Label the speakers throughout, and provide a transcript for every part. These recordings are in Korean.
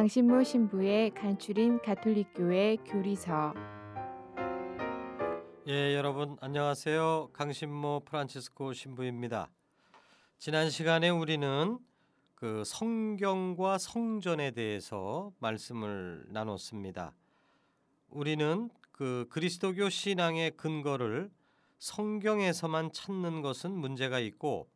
Speaker 1: 강신모 신부의 간추린 가톨릭교회 교리서
Speaker 2: 예, 여러분 안녕하세요. 강신모 프란치스코 신부입니다. 지난 시간에 우리는 그 성경과 성전에 대해서 말씀을 나눴습니다. 우리는 그 그리스도교 신앙의 근거를 성경에서만 찾는 것은 문제가 있고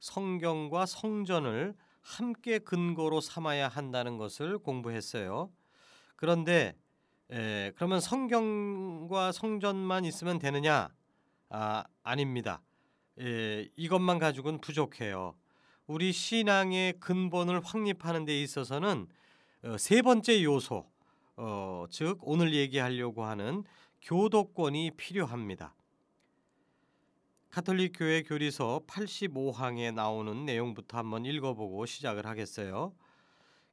Speaker 2: 성경과 성전을 함께 근거로 삼아야 한다는 것을 공부했어요. 그런데 에, 그러면 성경과 성전만 있으면 되느냐? 아, 아닙니다. 에, 이것만 가지고는 부족해요. 우리 신앙의 근본을 확립하는 데 있어서는 어, 세 번째 요소, 어, 즉 오늘 얘기하려고 하는 교도권이 필요합니다. 카톨릭 교회 교리서 85항에 나오는 내용부터 한번 읽어보고 시작을 하겠어요.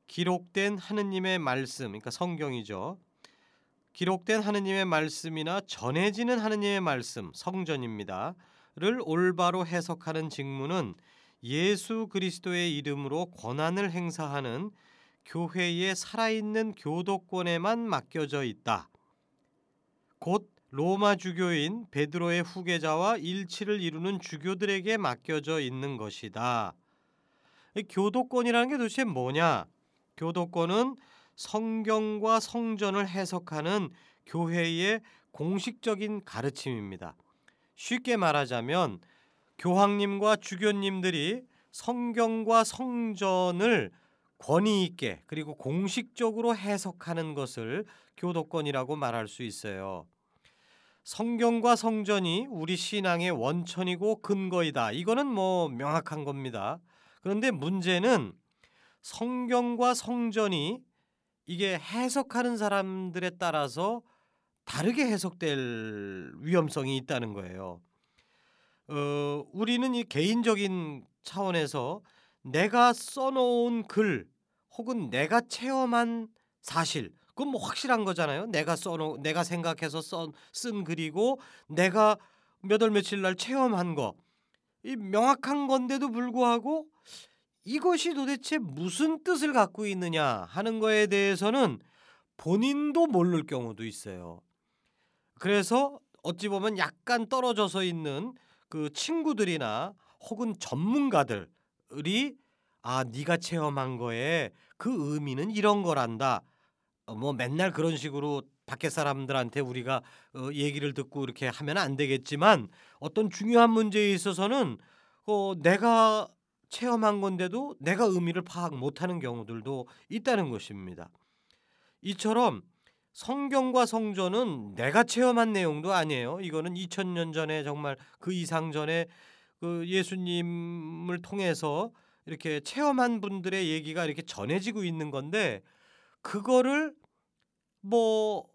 Speaker 2: 기록된 하느님의 말씀, 그러니까 성경이죠. 기록된 하느님의 말씀이나 전해지는 하느님의 말씀, 성전입니다. 를 올바로 해석하는 직무는 예수 그리스도의 이름으로 권한을 행사하는 교회의 살아있는 교도권에만 맡겨져 있다. 곧 로마 주교인 베드로의 후계자와 일치를 이루는 주교들에게 맡겨져 있는 것이다. 교도권이라는 게 도대체 뭐냐? 교도권은 성경과 성전을 해석하는 교회의 공식적인 가르침입니다. 쉽게 말하자면 교황님과 주교님들이 성경과 성전을 권위 있게 그리고 공식적으로 해석하는 것을 교도권이라고 말할 수 있어요. 성경과 성전이 우리 신앙의 원천이고 근거이다. 이거는 뭐 명확한 겁니다. 그런데 문제는 성경과 성전이 이게 해석하는 사람들에 따라서 다르게 해석될 위험성이 있다는 거예요. 어, 우리는 이 개인적인 차원에서 내가 써놓은 글 혹은 내가 체험한 사실 그건 뭐 확실한 거잖아요. 내가 써놓 내가 생각해서 써, 쓴 글이고 내가 몇 월 며칠 날 체험한 거. 이 명확한 건데도 불구하고 이것이 도대체 무슨 뜻을 갖고 있느냐 하는 거에 대해서는 본인도 모를 경우도 있어요. 그래서 어찌 보면 약간 떨어져서 있는 그 친구들이나 혹은 전문가들이 아 네가 체험한 거에 그 의미는 이런 거란다. 어, 뭐 맨날 그런 식으로 밖에 사람들한테 우리가 어, 얘기를 듣고 이렇게 하면 안 되겠지만 어떤 중요한 문제에 있어서는 어, 내가 체험한 건데도 내가 의미를 파악 못하는 경우들도 있다는 것입니다. 이처럼 성경과 성전은 내가 체험한 내용도 아니에요. 이거는 2000년 전에 정말 그 이상 전에 그 예수님을 통해서 이렇게 체험한 분들의 얘기가 이렇게 전해지고 있는 건데 그거를 뭐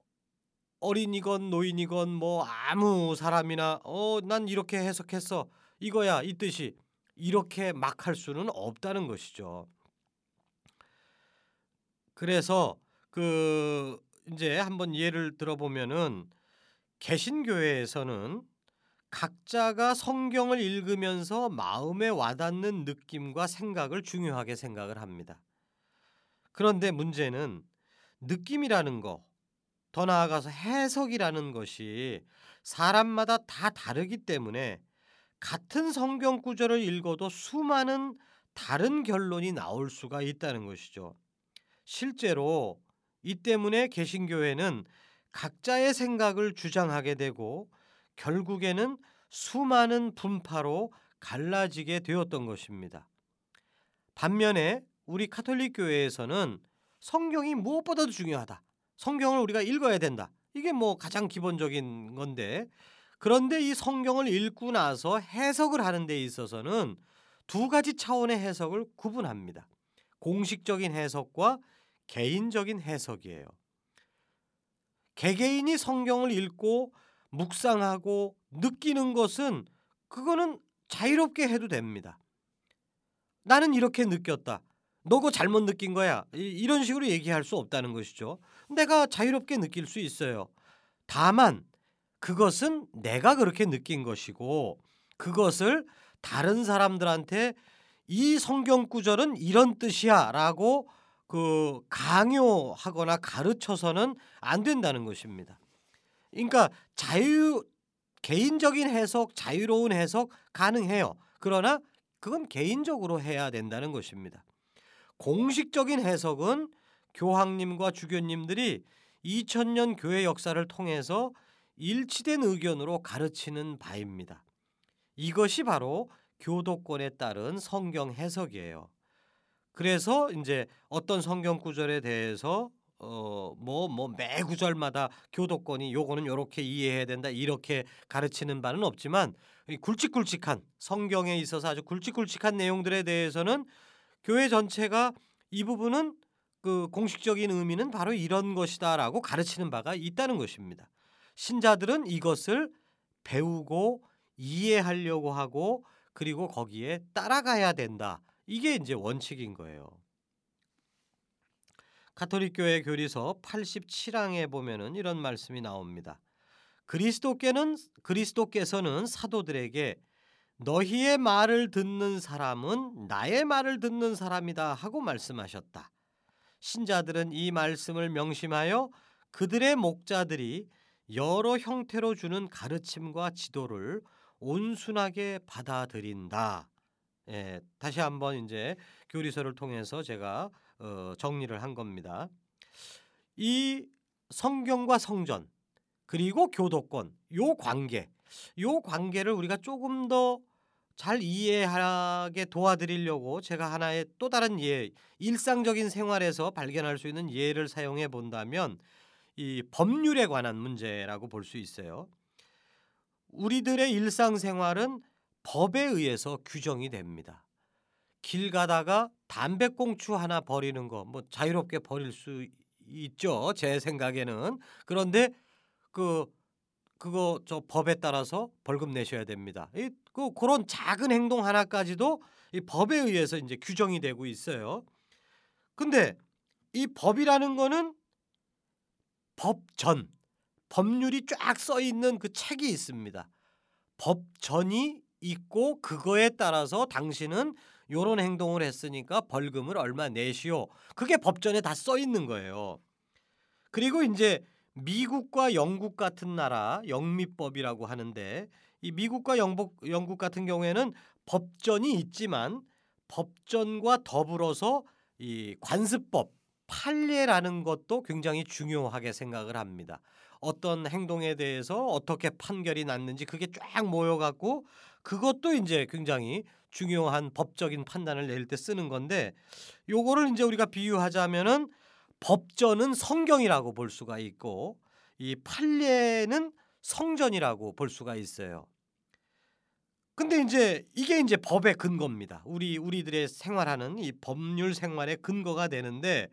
Speaker 2: 어린이건 노인이건 뭐 아무 사람이나 어 난 이렇게 해석했어 이거야 이 뜻이 이렇게 막 할 수는 없다는 것이죠. 그래서 그 이제 한번 예를 들어보면은 개신교회에서는 각자가 성경을 읽으면서 마음에 와닿는 느낌과 생각을 중요하게 생각을 합니다. 그런데 문제는 느낌이라는 거, 더 나아가서 해석이라는 것이 사람마다 다 다르기 때문에 같은 성경 구절을 읽어도 수많은 다른 결론이 나올 수가 있다는 것이죠. 실제로 이 때문에 개신교회는 각자의 생각을 주장하게 되고 결국에는 수많은 분파로 갈라지게 되었던 것입니다. 반면에 우리 카톨릭 교회에서는 성경이 무엇보다도 중요하다. 성경을 우리가 읽어야 된다. 이게 뭐 가장 기본적인 건데 그런데 이 성경을 읽고 나서 해석을 하는 데 있어서는 두 가지 차원의 해석을 구분합니다. 공식적인 해석과 개인적인 해석이에요. 개개인이 성경을 읽고 묵상하고 느끼는 것은 그거는 자유롭게 해도 됩니다. 나는 이렇게 느꼈다. 너고 잘못 느낀 거야. 이 런 식으로 얘기할 수 없다는 것이죠. 내가 자유롭게 느낄 수 있어요. 다만 그것은 내가 그렇게 느낀 것이고 그것을 다른 사람들한테 이 성경 구절은 이런 뜻이야라고 그 강요하거나 가르쳐서는 안 된다는 것입니다. 그러니까 자유 개인적인 해석, 자유로운 해석 가능해요. 그러나 그건 개인적으로 해야 된다는 것입니다. 공식적인 해석은 교황님과 주교님들이 2000년 교회 역사를 통해서 일치된 의견으로 가르치는 바입니다. 이것이 바로 교도권에 따른 성경 해석이에요. 그래서 이제 어떤 성경 구절에 대해서 어뭐 뭐매 구절마다 교도권이 요거는 요렇게 이해해야 된다 이렇게 가르치는 바는 없지만 굵직굵직한 성경에 있어서 아주 굵직굵직한 내용들에 대해서는 교회 전체가 이 부분은 그 공식적인 의미는 바로 이런 것이다라고 가르치는 바가 있다는 것입니다. 신자들은 이것을 배우고 이해하려고 하고 그리고 거기에 따라가야 된다. 이게 이제 원칙인 거예요. 가톨릭 교회 교리서 87항에 보면은 이런 말씀이 나옵니다. 그리스도께는 그리스도께서는 사도들에게 너희의 말을 듣는 사람은 나의 말을 듣는 사람이다 하고 말씀하셨다. 신자들은 이 말씀을 명심하여 그들의 목자들이 여러 형태로 주는 가르침과 지도를 온순하게 받아들인다. 예, 다시 한번 이제 교리서를 통해서 제가 어, 정리를 한 겁니다. 이 성경과 성전 그리고 교도권 요 관계 요 관계를 우리가 조금 더 잘 이해하게 도와드리려고 제가 하나의 또 다른 예 일상적인 생활에서 발견할 수 있는 예를 사용해 본다면 이 법률에 관한 문제라고 볼 수 있어요. 우리들의 일상생활은 법에 의해서 규정이 됩니다. 길 가다가 담배꽁초 하나 버리는 거 뭐 자유롭게 버릴 수 있죠. 제 생각에는. 그런데 그 그거 저 법에 따라서 벌금 내셔야 됩니다. 이, 그 그런 작은 행동 하나까지도 이 법에 의해서 이제 규정이 되고 있어요. 근데 이 법이라는 거는 법전 법률이 쫙 써 있는 그 책이 있습니다. 법전이 있고 그거에 따라서 당신은 요런 행동을 했으니까 벌금을 얼마 내시오. 그게 법전에 다 써 있는 거예요. 그리고 이제 미국과 영국 같은 나라 영미법이라고 하는데 이 미국과 영국, 영국 같은 경우에는 법전이 있지만 법전과 더불어서 이 관습법 판례라는 것도 굉장히 중요하게 생각을 합니다. 어떤 행동에 대해서 어떻게 판결이 났는지 그게 쫙 모여갖고 그것도 이제 굉장히 중요한 법적인 판단을 낼때 쓰는 건데 요거를 이제 우리가 비유하자면은 법전은 성경이라고 볼 수가 있고 이 판례는 성전이라고 볼 수가 있어요. 근데 이제 이게 이제 법의 근거입니다. 우리 우리들의 생활하는 이 법률 생활의 근거가 되는데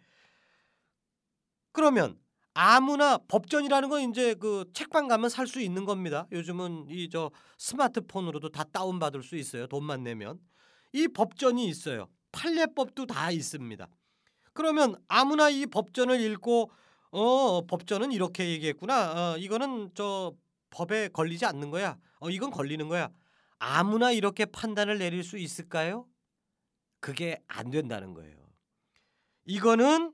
Speaker 2: 그러면 아무나 법전이라는 건 이제 그 책방 가면 살 수 있는 겁니다. 요즘은 이 저 스마트폰으로도 다 다운 받을 수 있어요. 돈만 내면. 이 법전이 있어요. 판례법도 다 있습니다. 그러면 아무나 이 법전을 읽고 어 법전은 이렇게 얘기했구나. 어, 이거는 저 법에 걸리지 않는 거야. 어 이건 걸리는 거야. 아무나 이렇게 판단을 내릴 수 있을까요? 그게 안 된다는 거예요. 이거는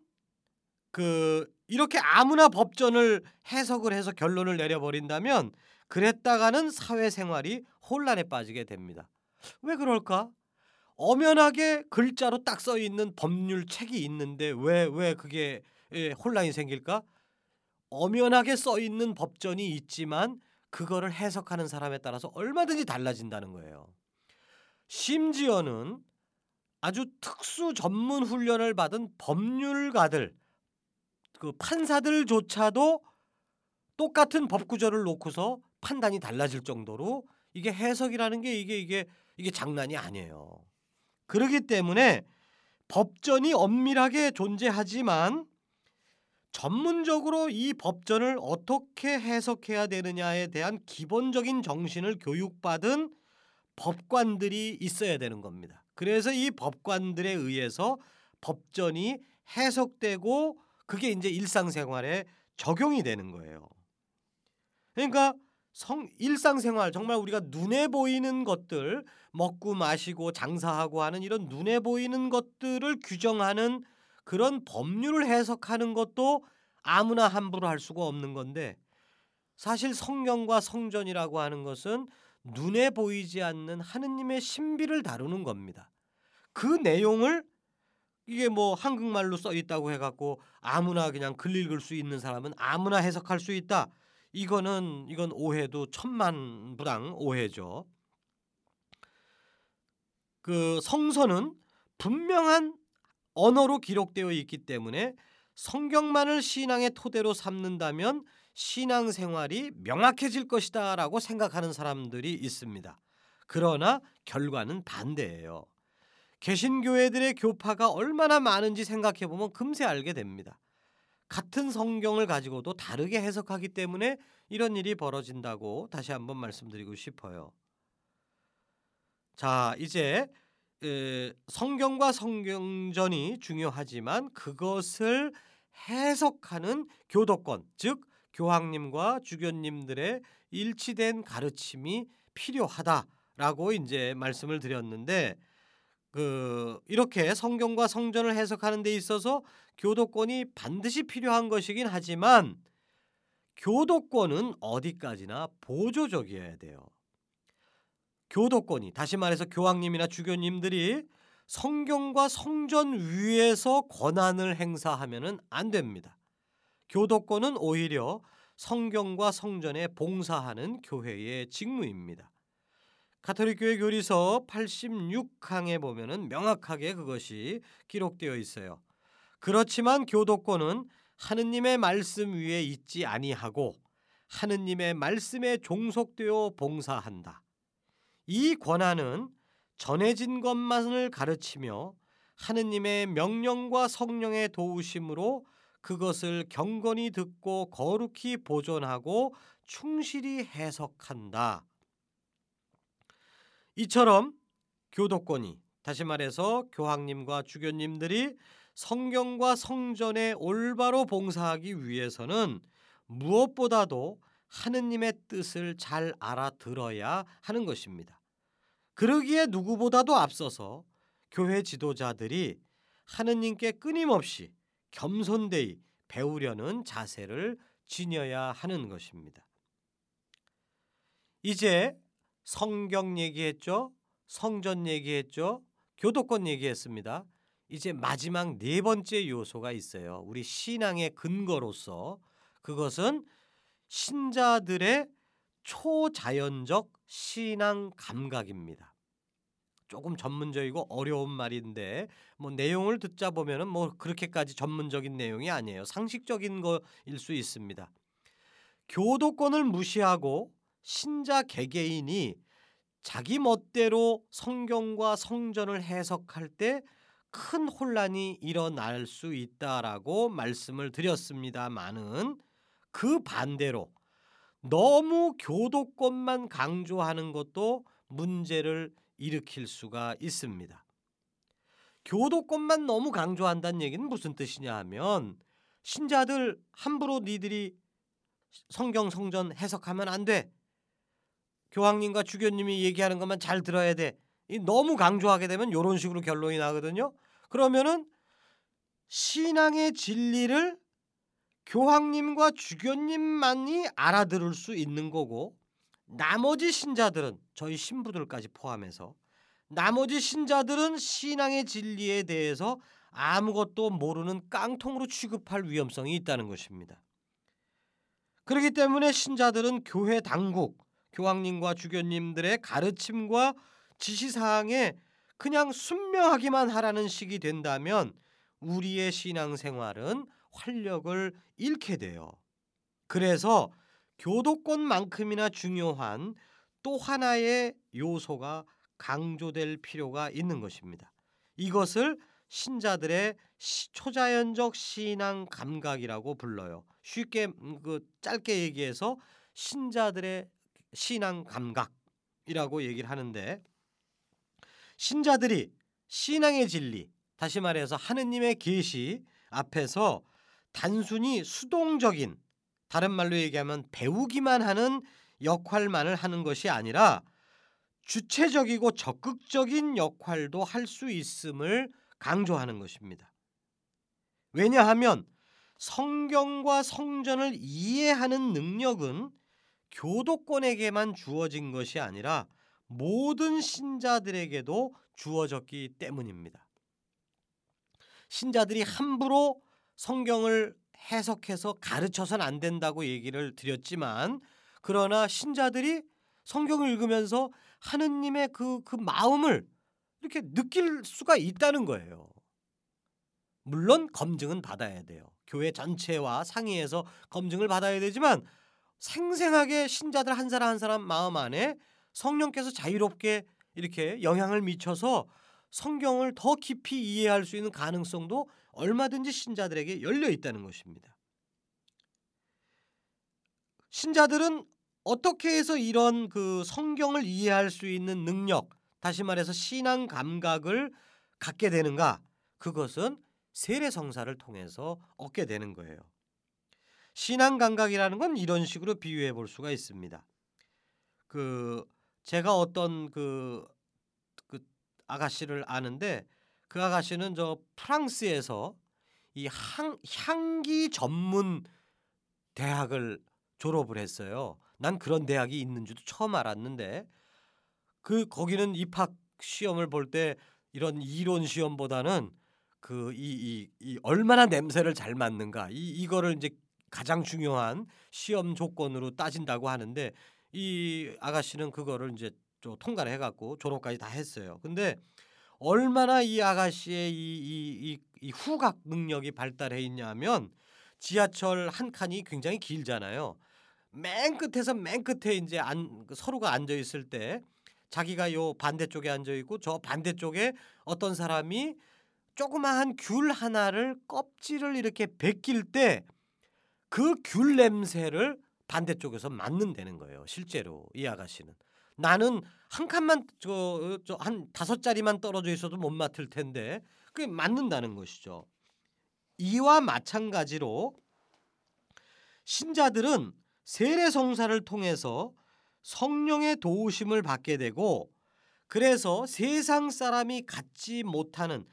Speaker 2: 그 이렇게 아무나 법전을 해석을 해서 결론을 내려버린다면 그랬다가는 사회생활이 혼란에 빠지게 됩니다. 왜 그럴까? 엄연하게 글자로 딱 써 있는 법률 책이 있는데 왜왜 그게 예, 혼란이 생길까? 엄연하게 써 있는 법전이 있지만 그거를 해석하는 사람에 따라서 얼마든지 달라진다는 거예요. 심지어는 아주 특수 전문 훈련을 받은 법률가들 그 판사들조차도 똑같은 법 구절을 놓고서 판단이 달라질 정도로 이게 해석이라는 게 이게 이게 이게 장난이 아니에요. 그렇기 때문에 법전이 엄밀하게 존재하지만 전문적으로 이 법전을 어떻게 해석해야 되느냐에 대한 기본적인 정신을 교육받은 법관들이 있어야 되는 겁니다. 그래서 이 법관들에 의해서 법전이 해석되고 그게 이제 일상생활에 적용이 되는 거예요. 그러니까 성 일상생활 정말 우리가 눈에 보이는 것들 먹고 마시고 장사하고 하는 이런 눈에 보이는 것들을 규정하는 그런 법률을 해석하는 것도 아무나 함부로 할 수가 없는 건데 사실 성경과 성전이라고 하는 것은 눈에 보이지 않는 하느님의 신비를 다루는 겁니다. 그 내용을 이게 뭐 한국말로 써 있다고 해갖고 아무나 그냥 글 읽을 수 있는 사람은 아무나 해석할 수 있다. 이거는 이건 오해도 천만부랑 오해죠. 그 성서는 분명한 언어로 기록되어 있기 때문에 성경만을 신앙의 토대로 삼는다면 신앙생활이 명확해질 것이다라고 생각하는 사람들이 있습니다. 그러나 결과는 반대예요. 개신교회들의 교파가 얼마나 많은지 생각해 보면 금세 알게 됩니다. 같은 성경을 가지고도 다르게 해석하기 때문에 이런 일이 벌어진다고 다시 한번 말씀드리고 싶어요. 자, 이제 성경과 성경전이 중요하지만 그것을 해석하는 교도권, 즉 교황님과 주교님들의 일치된 가르침이 필요하다라고 이제 말씀을 드렸는데 그 이렇게 성경과 성전을 해석하는 데 있어서 교도권이 반드시 필요한 것이긴 하지만 교도권은 어디까지나 보조적이어야 돼요. 교도권이 다시 말해서 교황님이나 주교님들이 성경과 성전 위에서 권한을 행사하면은 안 됩니다. 교도권은 오히려 성경과 성전에 봉사하는 교회의 직무입니다. 가톨릭 교회 교리서 86항에 보면은 명확하게 그것이 기록되어 있어요. 그렇지만 교도권은 하느님의 말씀 위에 있지 아니하고 하느님의 말씀에 종속되어 봉사한다. 이 권한은 전해진 것만을 가르치며 하느님의 명령과 성령의 도우심으로 그것을 경건히 듣고 거룩히 보존하고 충실히 해석한다. 이처럼 교도권이 다시 말해서 교황님과 주교님들이 성경과 성전에 올바로 봉사하기 위해서는 무엇보다도 하느님의 뜻을 잘 알아들어야 하는 것입니다. 그러기에 누구보다도 앞서서 교회 지도자들이 하느님께 끊임없이 겸손되이 배우려는 자세를 지녀야 하는 것입니다. 이제 성경 얘기했죠. 성전 얘기했죠. 교도권 얘기했습니다. 이제 마지막 네 번째 요소가 있어요. 우리 신앙의 근거로서 그것은 신자들의 초자연적 신앙 감각입니다. 조금 전문적이고 어려운 말인데 뭐 내용을 듣자 보면은 뭐 그렇게까지 전문적인 내용이 아니에요. 상식적인 거일 수 있습니다. 교도권을 무시하고 신자 개개인이 자기 멋대로 성경과 성전을 해석할 때 큰 혼란이 일어날 수 있다라고 말씀을 드렸습니다만은 그 반대로 너무 교도권만 강조하는 것도 문제를 일으킬 수가 있습니다. 교도권만 너무 강조한다는 얘기는 무슨 뜻이냐 하면 신자들 함부로 니들이 성경 성전 해석하면 안 돼. 교황님과 주교님이 얘기하는 것만 잘 들어야 돼. 너무 강조하게 되면 이런 식으로 결론이 나거든요. 그러면은 신앙의 진리를 교황님과 주교님만이 알아들을 수 있는 거고 나머지 신자들은 저희 신부들까지 포함해서 나머지 신자들은 신앙의 진리에 대해서 아무것도 모르는 깡통으로 취급할 위험성이 있다는 것입니다. 그렇기 때문에 신자들은 교회 당국, 교황님과 주교님들의 가르침과 지시사항에 그냥 순명하기만 하라는 식이 된다면 우리의 신앙생활은 활력을 잃게 돼요. 그래서 교도권만큼이나 중요한 또 하나의 요소가 강조될 필요가 있는 것입니다. 이것을 신자들의 초자연적 신앙 감각이라고 불러요. 쉽게 그 짧게 얘기해서 신자들의 신앙 감각이라고 얘기를 하는데 신자들이 신앙의 진리, 다시 말해서 하느님의 계시 앞에서 단순히 수동적인 다른 말로 얘기하면 배우기만 하는 역할만을 하는 것이 아니라 주체적이고 적극적인 역할도 할 수 있음을 강조하는 것입니다. 왜냐하면 성경과 성전을 이해하는 능력은 교도권에게만 주어진 것이 아니라 모든 신자들에게도 주어졌기 때문입니다. 신자들이 함부로 성경을 해석해서 가르쳐서는 안 된다고 얘기를 드렸지만 그러나 신자들이 성경을 읽으면서 하느님의 그, 그 마음을 이렇게 느낄 수가 있다는 거예요. 물론 검증은 받아야 돼요. 교회 전체와 상의해서 검증을 받아야 되지만 생생하게 신자들 한 사람 한 사람 마음 안에 성령께서 자유롭게 이렇게 영향을 미쳐서 성경을 더 깊이 이해할 수 있는 가능성도 얼마든지 신자들에게 열려 있다는 것입니다. 신자들은 어떻게 해서 이런 그 성경을 이해할 수 있는 능력, 다시 말해서 신앙 감각을 갖게 되는가? 그것은 세례 성사를 통해서 얻게 되는 거예요. 신앙 감각이라는 건 이런 식으로 비유해 볼 수가 있습니다. 그 제가 어떤 그, 그 아가씨를 아는데 그 아가씨는 저 프랑스에서 이 향, 향기 전문 대학을 졸업을 했어요. 난 그런 대학이 있는 줄도 처음 알았는데 그 거기는 입학 시험을 볼 때 이런 이론 시험보다는 그이이이 얼마나 냄새를 잘 맡는가 이 이거를 이제 가장 중요한 시험 조건으로 따진다고 하는데 이 아가씨는 그거를 이제 좀 통과를 해갖고 졸업까지 다 했어요. 근데 얼마나 이 아가씨의 이, 이, 이, 이 후각 능력이 발달해 있냐면 지하철 한 칸이 굉장히 길잖아요. 맨 끝에서 맨 끝에 이제 안, 그 서로가 앉아 있을 때 자기가 요 반대쪽에 앉아 있고 저 반대쪽에 어떤 사람이 조그마한 귤 하나를 껍질을 이렇게 벗길 때 그 귤 냄새를 반대쪽에서 맡는다는 거예요. 실제로 이 아가씨는 나는 한 칸만 저저한 다섯 자리만 떨어져 있어도 못 맡을 텐데 그게 맞는다는 것이죠. 이와 마찬가지로 신자들은 세례 성사를 통해서 성령의 도우심을 받게 되고 그래서 세상 사람이 갖지 못하는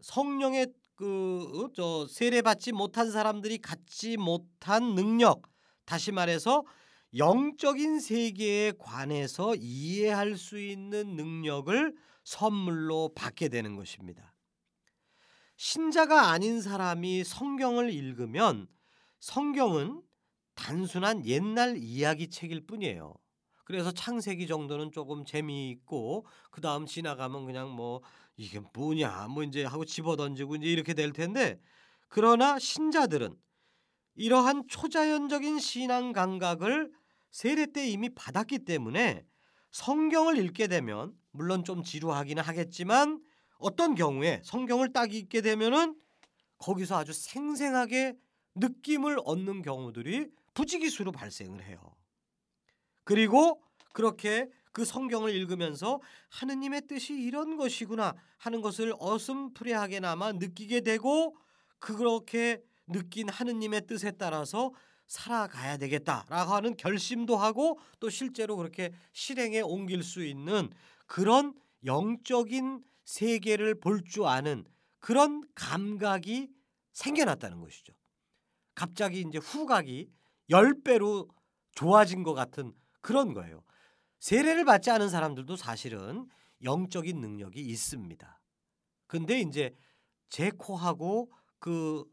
Speaker 2: 성령의 그 저 세례 받지 못한 사람들이 갖지 못한 능력 다시 말해서 영적인 세계에 관해서 이해할 수 있는 능력을 선물로 받게 되는 것입니다. 신자가 아닌 사람이 성경을 읽으면 성경은 단순한 옛날 이야기 책일 뿐이에요. 그래서 창세기 정도는 조금 재미있고 그 다음 지나가면 그냥 뭐 이게 뭐냐 뭐 이제 하고 집어던지고 이제 이렇게 될 텐데 그러나 신자들은 이러한 초자연적인 신앙 감각을 세례 때 이미 받았기 때문에 성경을 읽게 되면 물론 좀 지루하기는 하겠지만 어떤 경우에 성경을 딱 읽게 되면은 거기서 아주 생생하게 느낌을 얻는 경우들이 부지기수로 발생을 해요. 그리고 그렇게 그 성경을 읽으면서 하느님의 뜻이 이런 것이구나 하는 것을 어슴푸레하게나마 느끼게 되고 그렇게 느낀 하느님의 뜻에 따라서 살아가야 되겠다라고 하는 결심도 하고 또 실제로 그렇게 실행에 옮길 수 있는 그런 영적인 세계를 볼 줄 아는 그런 감각이 생겨났다는 것이죠. 갑자기 이제 후각이 열 배로 좋아진 것 같은 그런 거예요. 세례를 받지 않은 사람들도 사실은 영적인 능력이 있습니다. 근데 이제 제 코하고 그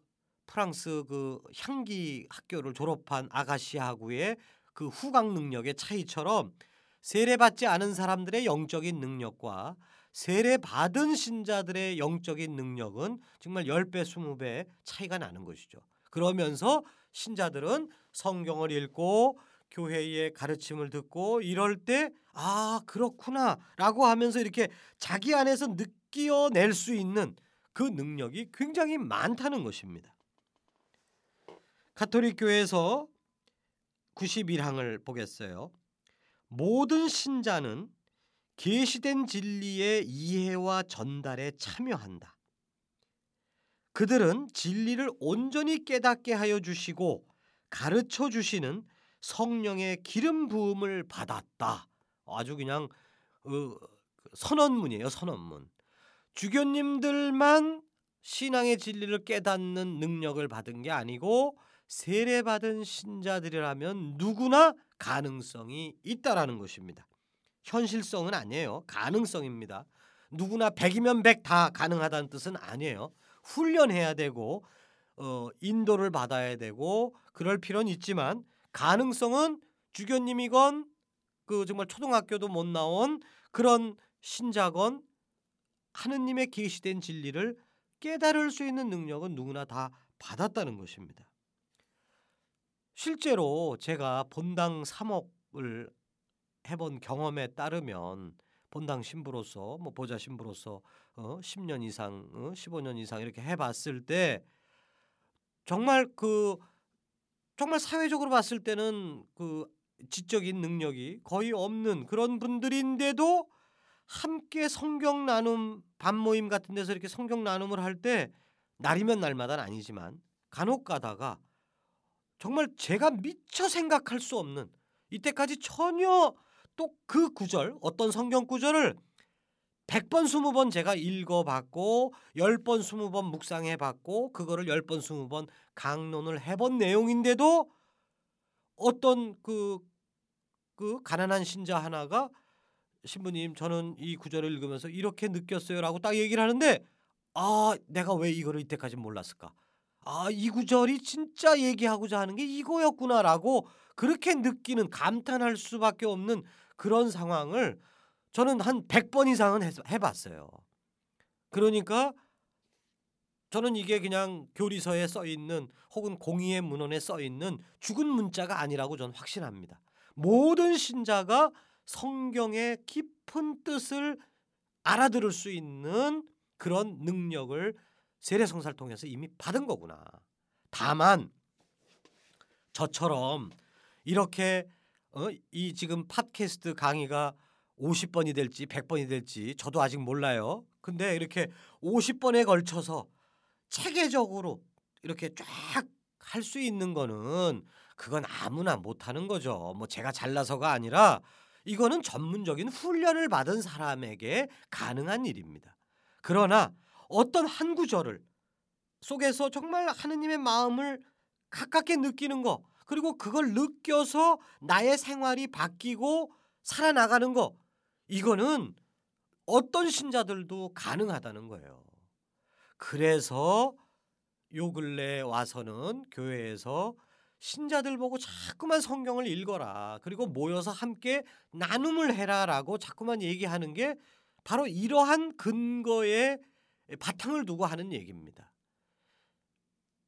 Speaker 2: 프랑스 그 향기 학교를 졸업한 아가씨하고의 그 후각 능력의 차이처럼 세례받지 않은 사람들의 영적인 능력과 세례받은 신자들의 영적인 능력은 정말 10배, 20배 차이가 나는 것이죠. 그러면서 신자들은 성경을 읽고 교회의 가르침을 듣고 이럴 때 아, 그렇구나라고 하면서 이렇게 자기 안에서 느끼어낼 수 있는 그 능력이 굉장히 많다는 것입니다. 가톨릭 교회에서 91항을 보겠어요. 모든 신자는 계시된 진리의 이해와 전달에 참여한다. 그들은 진리를 온전히 깨닫게 하여 주시고 가르쳐 주시는 성령의 기름 부음을 받았다. 아주 그냥 어, 선언문이에요, 선언문. 주교님들만 신앙의 진리를 깨닫는 능력을 받은 게 아니고 세례받은 신자들이라면 누구나 가능성이 있다라는 것입니다. 현실성은 아니에요. 가능성입니다. 누구나 100이면 100 다 가능하다는 뜻은 아니에요. 훈련해야 되고 어, 인도를 받아야 되고 그럴 필요는 있지만 가능성은 주교님이건 그 정말 초등학교도 못 나온 그런 신자건 하느님의 계시된 진리를 깨달을 수 있는 능력은 누구나 다 받았다는 것입니다. 실제로 제가 본당 3억을 해본 경험에 따르면 본당 신부로서 뭐 보좌 신부로서 어, 10년 이상, 어, 15년 이상 이렇게 해봤을 때 정말 그 정말 사회적으로 봤을 때는 그 지적인 능력이 거의 없는 그런 분들인데도 함께 성경 나눔 반 모임 같은 데서 이렇게 성경 나눔을 할 때 날이면 날마다는 아니지만 간혹 가다가 정말 제가 미처 생각할 수 없는 이때까지 전혀 또 그 구절 어떤 성경 구절을 100번 20번 제가 읽어 봤고 10번 20번 묵상해 봤고 그거를 10번 20번 강론을 해본 내용인데도 어떤 그, 그 가난한 신자 하나가 신부님 저는 이 구절을 읽으면서 이렇게 느꼈어요라고 딱 얘기를 하는데 아 내가 왜 이거를 이때까지 몰랐을까? 아 이 구절이 진짜 얘기하고자 하는 게 이거였구나라고 그렇게 느끼는 감탄할 수밖에 없는 그런 상황을 저는 한 100번 이상은 해봤어요. 그러니까 저는 이게 그냥 교리서에 써 있는 혹은 공의의 문헌에 써 있는 죽은 문자가 아니라고 저는 확신합니다. 모든 신자가 성경의 깊은 뜻을 알아들을 수 있는 그런 능력을 세례성사를 통해서 이미 받은 거구나. 다만 저처럼 이렇게 어, 이 지금 팟캐스트 강의가 50번이 될지 100번이 될지 저도 아직 몰라요. 근데 이렇게 50번에 걸쳐서 체계적으로 이렇게 쫙 할 수 있는 거는 그건 아무나 못 하는 거죠. 뭐 제가 잘나서가 아니라 이거는 전문적인 훈련을 받은 사람에게 가능한 일입니다. 그러나 어떤 한 구절을 속에서 정말 하느님의 마음을 가깝게 느끼는 거 그리고 그걸 느껴서 나의 생활이 바뀌고 살아나가는 거 이거는 어떤 신자들도 가능하다는 거예요. 그래서 요 근래 와서는 교회에서 신자들 보고 자꾸만 성경을 읽어라. 그리고 모여서 함께 나눔을 해라라고 자꾸만 얘기하는 게 바로 이러한 근거에 바탕을 두고 하는 얘기입니다.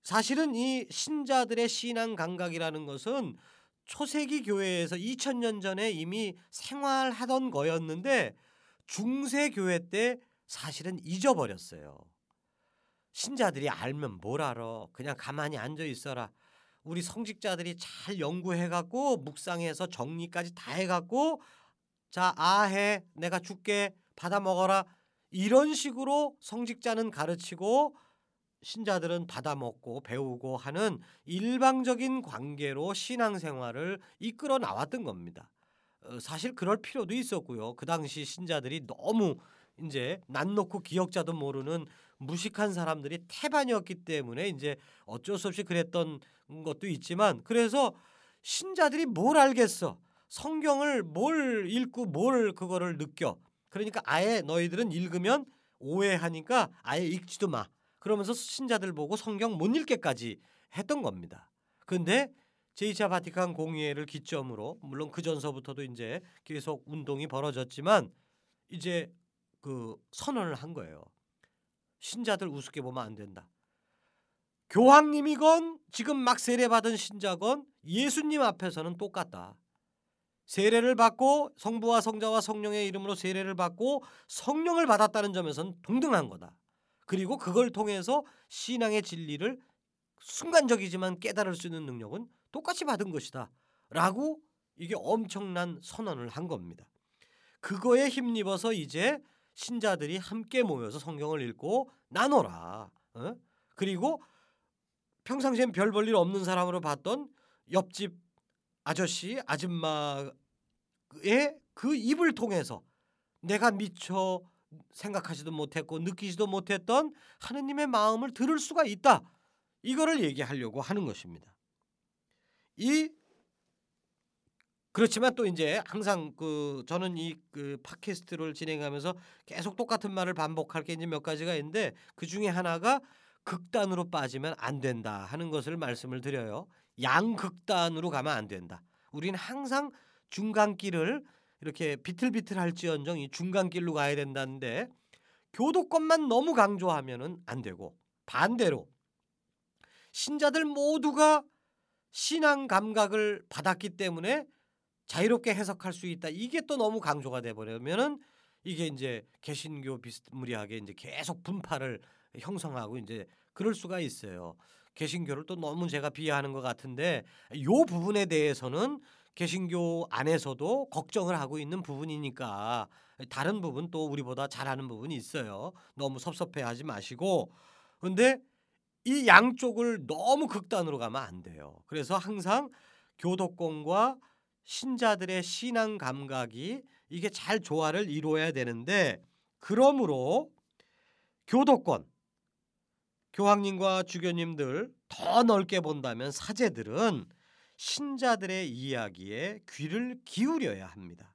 Speaker 2: 사실은 이 신자들의 신앙 감각이라는 것은 초세기 교회에서 2000년 전에 이미 생활하던 거였는데 중세 교회 때 사실은 잊어버렸어요. 신자들이 알면 뭘 알아? 그냥 가만히 앉아 있어라. 우리 성직자들이 잘 연구해 갖고 묵상해서 정리까지 다 해 갖고 자 아해 내가 줄게 받아 먹어라 이런 식으로 성직자는 가르치고 신자들은 받아먹고 배우고 하는 일방적인 관계로 신앙생활을 이끌어 나왔던 겁니다. 어, 사실 그럴 필요도 있었고요. 그 당시 신자들이 너무 이제 난 놓고 기억자도 모르는 무식한 사람들이 태반이었기 때문에 이제 어쩔 수 없이 그랬던 것도 있지만 그래서 신자들이 뭘 알겠어? 성경을 뭘 읽고 뭘 그거를 느껴? 그러니까 아예 너희들은 읽으면 오해하니까 아예 읽지도 마. 그러면서 신자들 보고 성경 못 읽게까지 했던 겁니다. 근데 제2차 바티칸 공의회를 기점으로 물론 그 전서부터도 이제 계속 운동이 벌어졌지만 이제 그 선언을 한 거예요. 신자들 우습게 보면 안 된다. 교황님이건 지금 막 세례받은 신자건 예수님 앞에서는 똑같다. 세례를 받고 성부와 성자와 성령의 이름으로 세례를 받고 성령을 받았다는 점에서는 동등한 거다. 그리고 그걸 통해서 신앙의 진리를 순간적이지만 깨달을 수 있는 능력은 똑같이 받은 것이다. 라고 이게 엄청난 선언을 한 겁니다. 그거에 힘입어서 이제 신자들이 함께 모여서 성경을 읽고 나눠라. 어? 그리고 평상시엔 별 볼 일 없는 사람으로 봤던 옆집 아저씨 아줌마의 그 입을 통해서 내가 미처 생각하지도 못했고 느끼지도 못했던 하느님의 마음을 들을 수가 있다. 이거를 얘기하려고 하는 것입니다. 이 그렇지만 또 이제 항상 그 저는 이 그 팟캐스트를 진행하면서 계속 똑같은 말을 반복할 게 이제 몇 가지가 있는데 그 중에 하나가 극단으로 빠지면 안 된다 하는 것을 말씀을 드려요. 양극단으로 가면 안 된다. 우리는 항상 중간길을 이렇게 비틀비틀할지언정 이 중간길로 가야 된다는데 교도권만 너무 강조하면은 안 되고 반대로 신자들 모두가 신앙 감각을 받았기 때문에 자유롭게 해석할 수 있다. 이게 또 너무 강조가 돼 버리면은 이게 이제 개신교 비스무리하게 이제 계속 분파를 형성하고 이제 그럴 수가 있어요. 개신교를 또 너무 제가 비하하는 것 같은데 요 부분에 대해서는 개신교 안에서도 걱정을 하고 있는 부분이니까 다른 부분 또 우리보다 잘하는 부분이 있어요. 너무 섭섭해하지 마시고 근데 이 양쪽을 너무 극단으로 가면 안 돼요. 그래서 항상 교도권과 신자들의 신앙 감각이 이게 잘 조화를 이루어야 되는데 그러므로 교도권 교황님과 주교님들 더 넓게 본다면 사제들은 신자들의 이야기에 귀를 기울여야 합니다.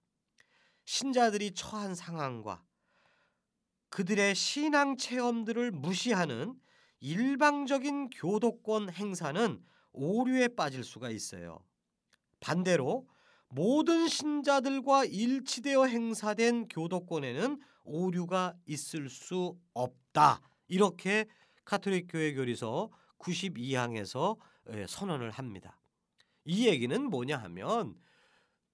Speaker 2: 신자들이 처한 상황과 그들의 신앙 체험들을 무시하는 일방적인 교도권 행사는 오류에 빠질 수가 있어요. 반대로 모든 신자들과 일치되어 행사된 교도권에는 오류가 있을 수 없다. 이렇게 카톨릭 교회 교리서 92항에서 예, 선언을 합니다. 이 얘기는 뭐냐 하면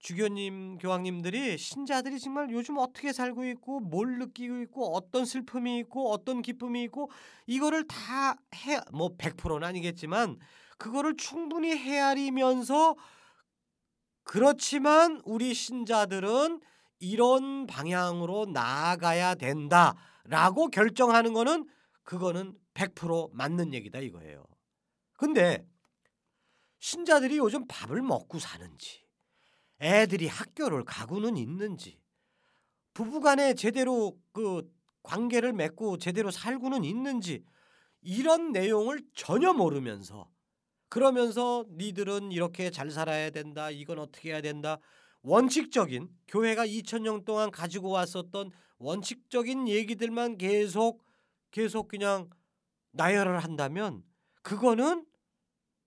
Speaker 2: 주교님, 교황님들이 신자들이 정말 요즘 어떻게 살고 있고 뭘 느끼고 있고 어떤 슬픔이 있고 어떤 기쁨이 있고 이거를 다 해 뭐 100%는 아니겠지만 그거를 충분히 헤아리면서 그렇지만 우리 신자들은 이런 방향으로 나아가야 된다라고 결정하는 거는 그거는 100% 맞는 얘기다 이거예요. 근데 신자들이 요즘 밥을 먹고 사는지 애들이 학교를 가고는 있는지 부부간에 제대로 그 관계를 맺고 제대로 살고는 있는지 이런 내용을 전혀 모르면서 그러면서 니들은 이렇게 잘 살아야 된다. 이건 어떻게 해야 된다. 원칙적인 교회가 2000년 동안 가지고 왔었던 원칙적인 얘기들만 계속 계속 그냥 나열을 한다면 그거는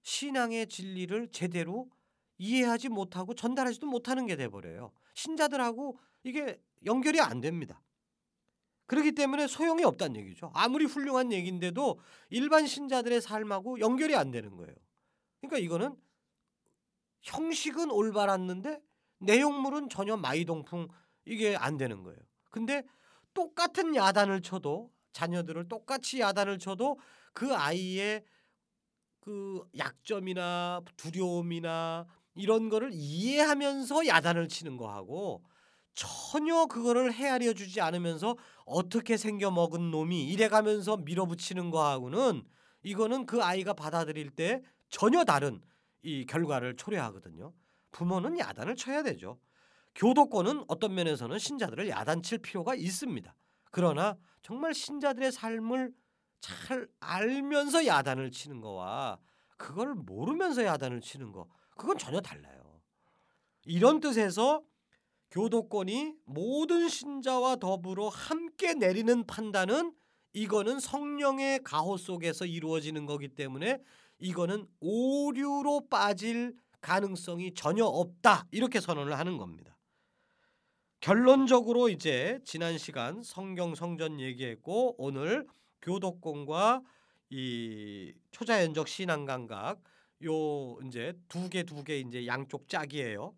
Speaker 2: 신앙의 진리를 제대로 이해하지 못하고 전달하지도 못하는 게 돼버려요. 신자들하고 이게 연결이 안 됩니다. 그렇기 때문에 소용이 없다는 얘기죠. 아무리 훌륭한 얘기인데도 일반 신자들의 삶하고 연결이 안 되는 거예요. 그러니까 이거는 형식은 올바랐는데 내용물은 전혀 마이동풍 이게 안 되는 거예요. 근데 똑같은 야단을 쳐도 자녀들을 똑같이 야단을 쳐도 그 아이의 그 약점이나 두려움이나 이런 거를 이해하면서 야단을 치는 거하고 전혀 그거를 헤아려 주지 않으면서 어떻게 생겨 먹은 놈이 이래 가면서 밀어붙이는 거하고는 이거는 그 아이가 받아들일 때 전혀 다른 이 결과를 초래하거든요. 부모는 야단을 쳐야 되죠. 교도권은 어떤 면에서는 신자들을 야단칠 필요가 있습니다. 그러나 정말 신자들의 삶을 잘 알면서 야단을 치는 거와 그걸 모르면서 야단을 치는 거 그건 전혀 달라요. 이런 뜻에서 교도권이 모든 신자와 더불어 함께 내리는 판단은 이거는 성령의 가호 속에서 이루어지는 거기 때문에 이거는 오류로 빠질 가능성이 전혀 없다. 이렇게 선언을 하는 겁니다. 결론적으로 이제 지난 시간 성경 성전 얘기했고 오늘 교독권과 이 초자연적 신앙 감각 요 이제 두 개 두 개 이제 양쪽 짝이에요.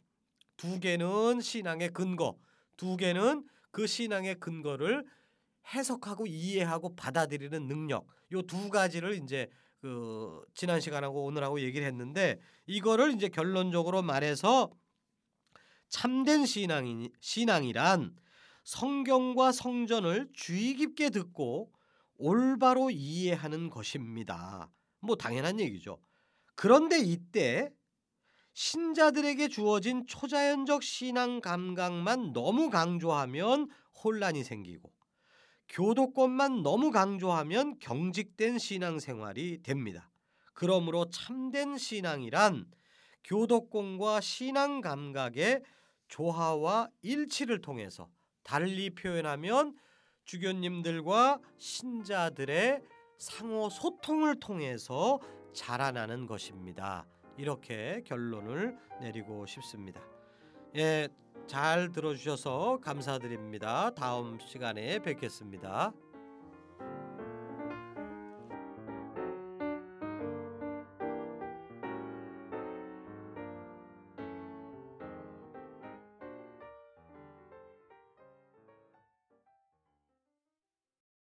Speaker 2: 두 개는 신앙의 근거, 두 개는 그 신앙의 근거를 해석하고 이해하고 받아들이는 능력. 요 두 가지를 이제 그 지난 시간하고 오늘하고 얘기를 했는데 이거를 이제 결론적으로 말해서 참된 신앙이 신앙이란 성경과 성전을 주의 깊게 듣고 올바로 이해하는 것입니다. 뭐 당연한 얘기죠. 그런데 이때 신자들에게 주어진 초자연적 신앙 감각만 너무 강조하면 혼란이 생기고 교도권만 너무 강조하면 경직된 신앙생활이 됩니다. 그러므로 참된 신앙이란 교도권과 신앙 감각의 조화와 일치를 통해서 달리 표현하면 주교님들과 신자들의 상호 소통을 통해서 자라나는 것입니다. 이렇게 결론을 내리고 싶습니다. 예, 잘 들어주셔서 감사드립니다. 다음 시간에 뵙겠습니다.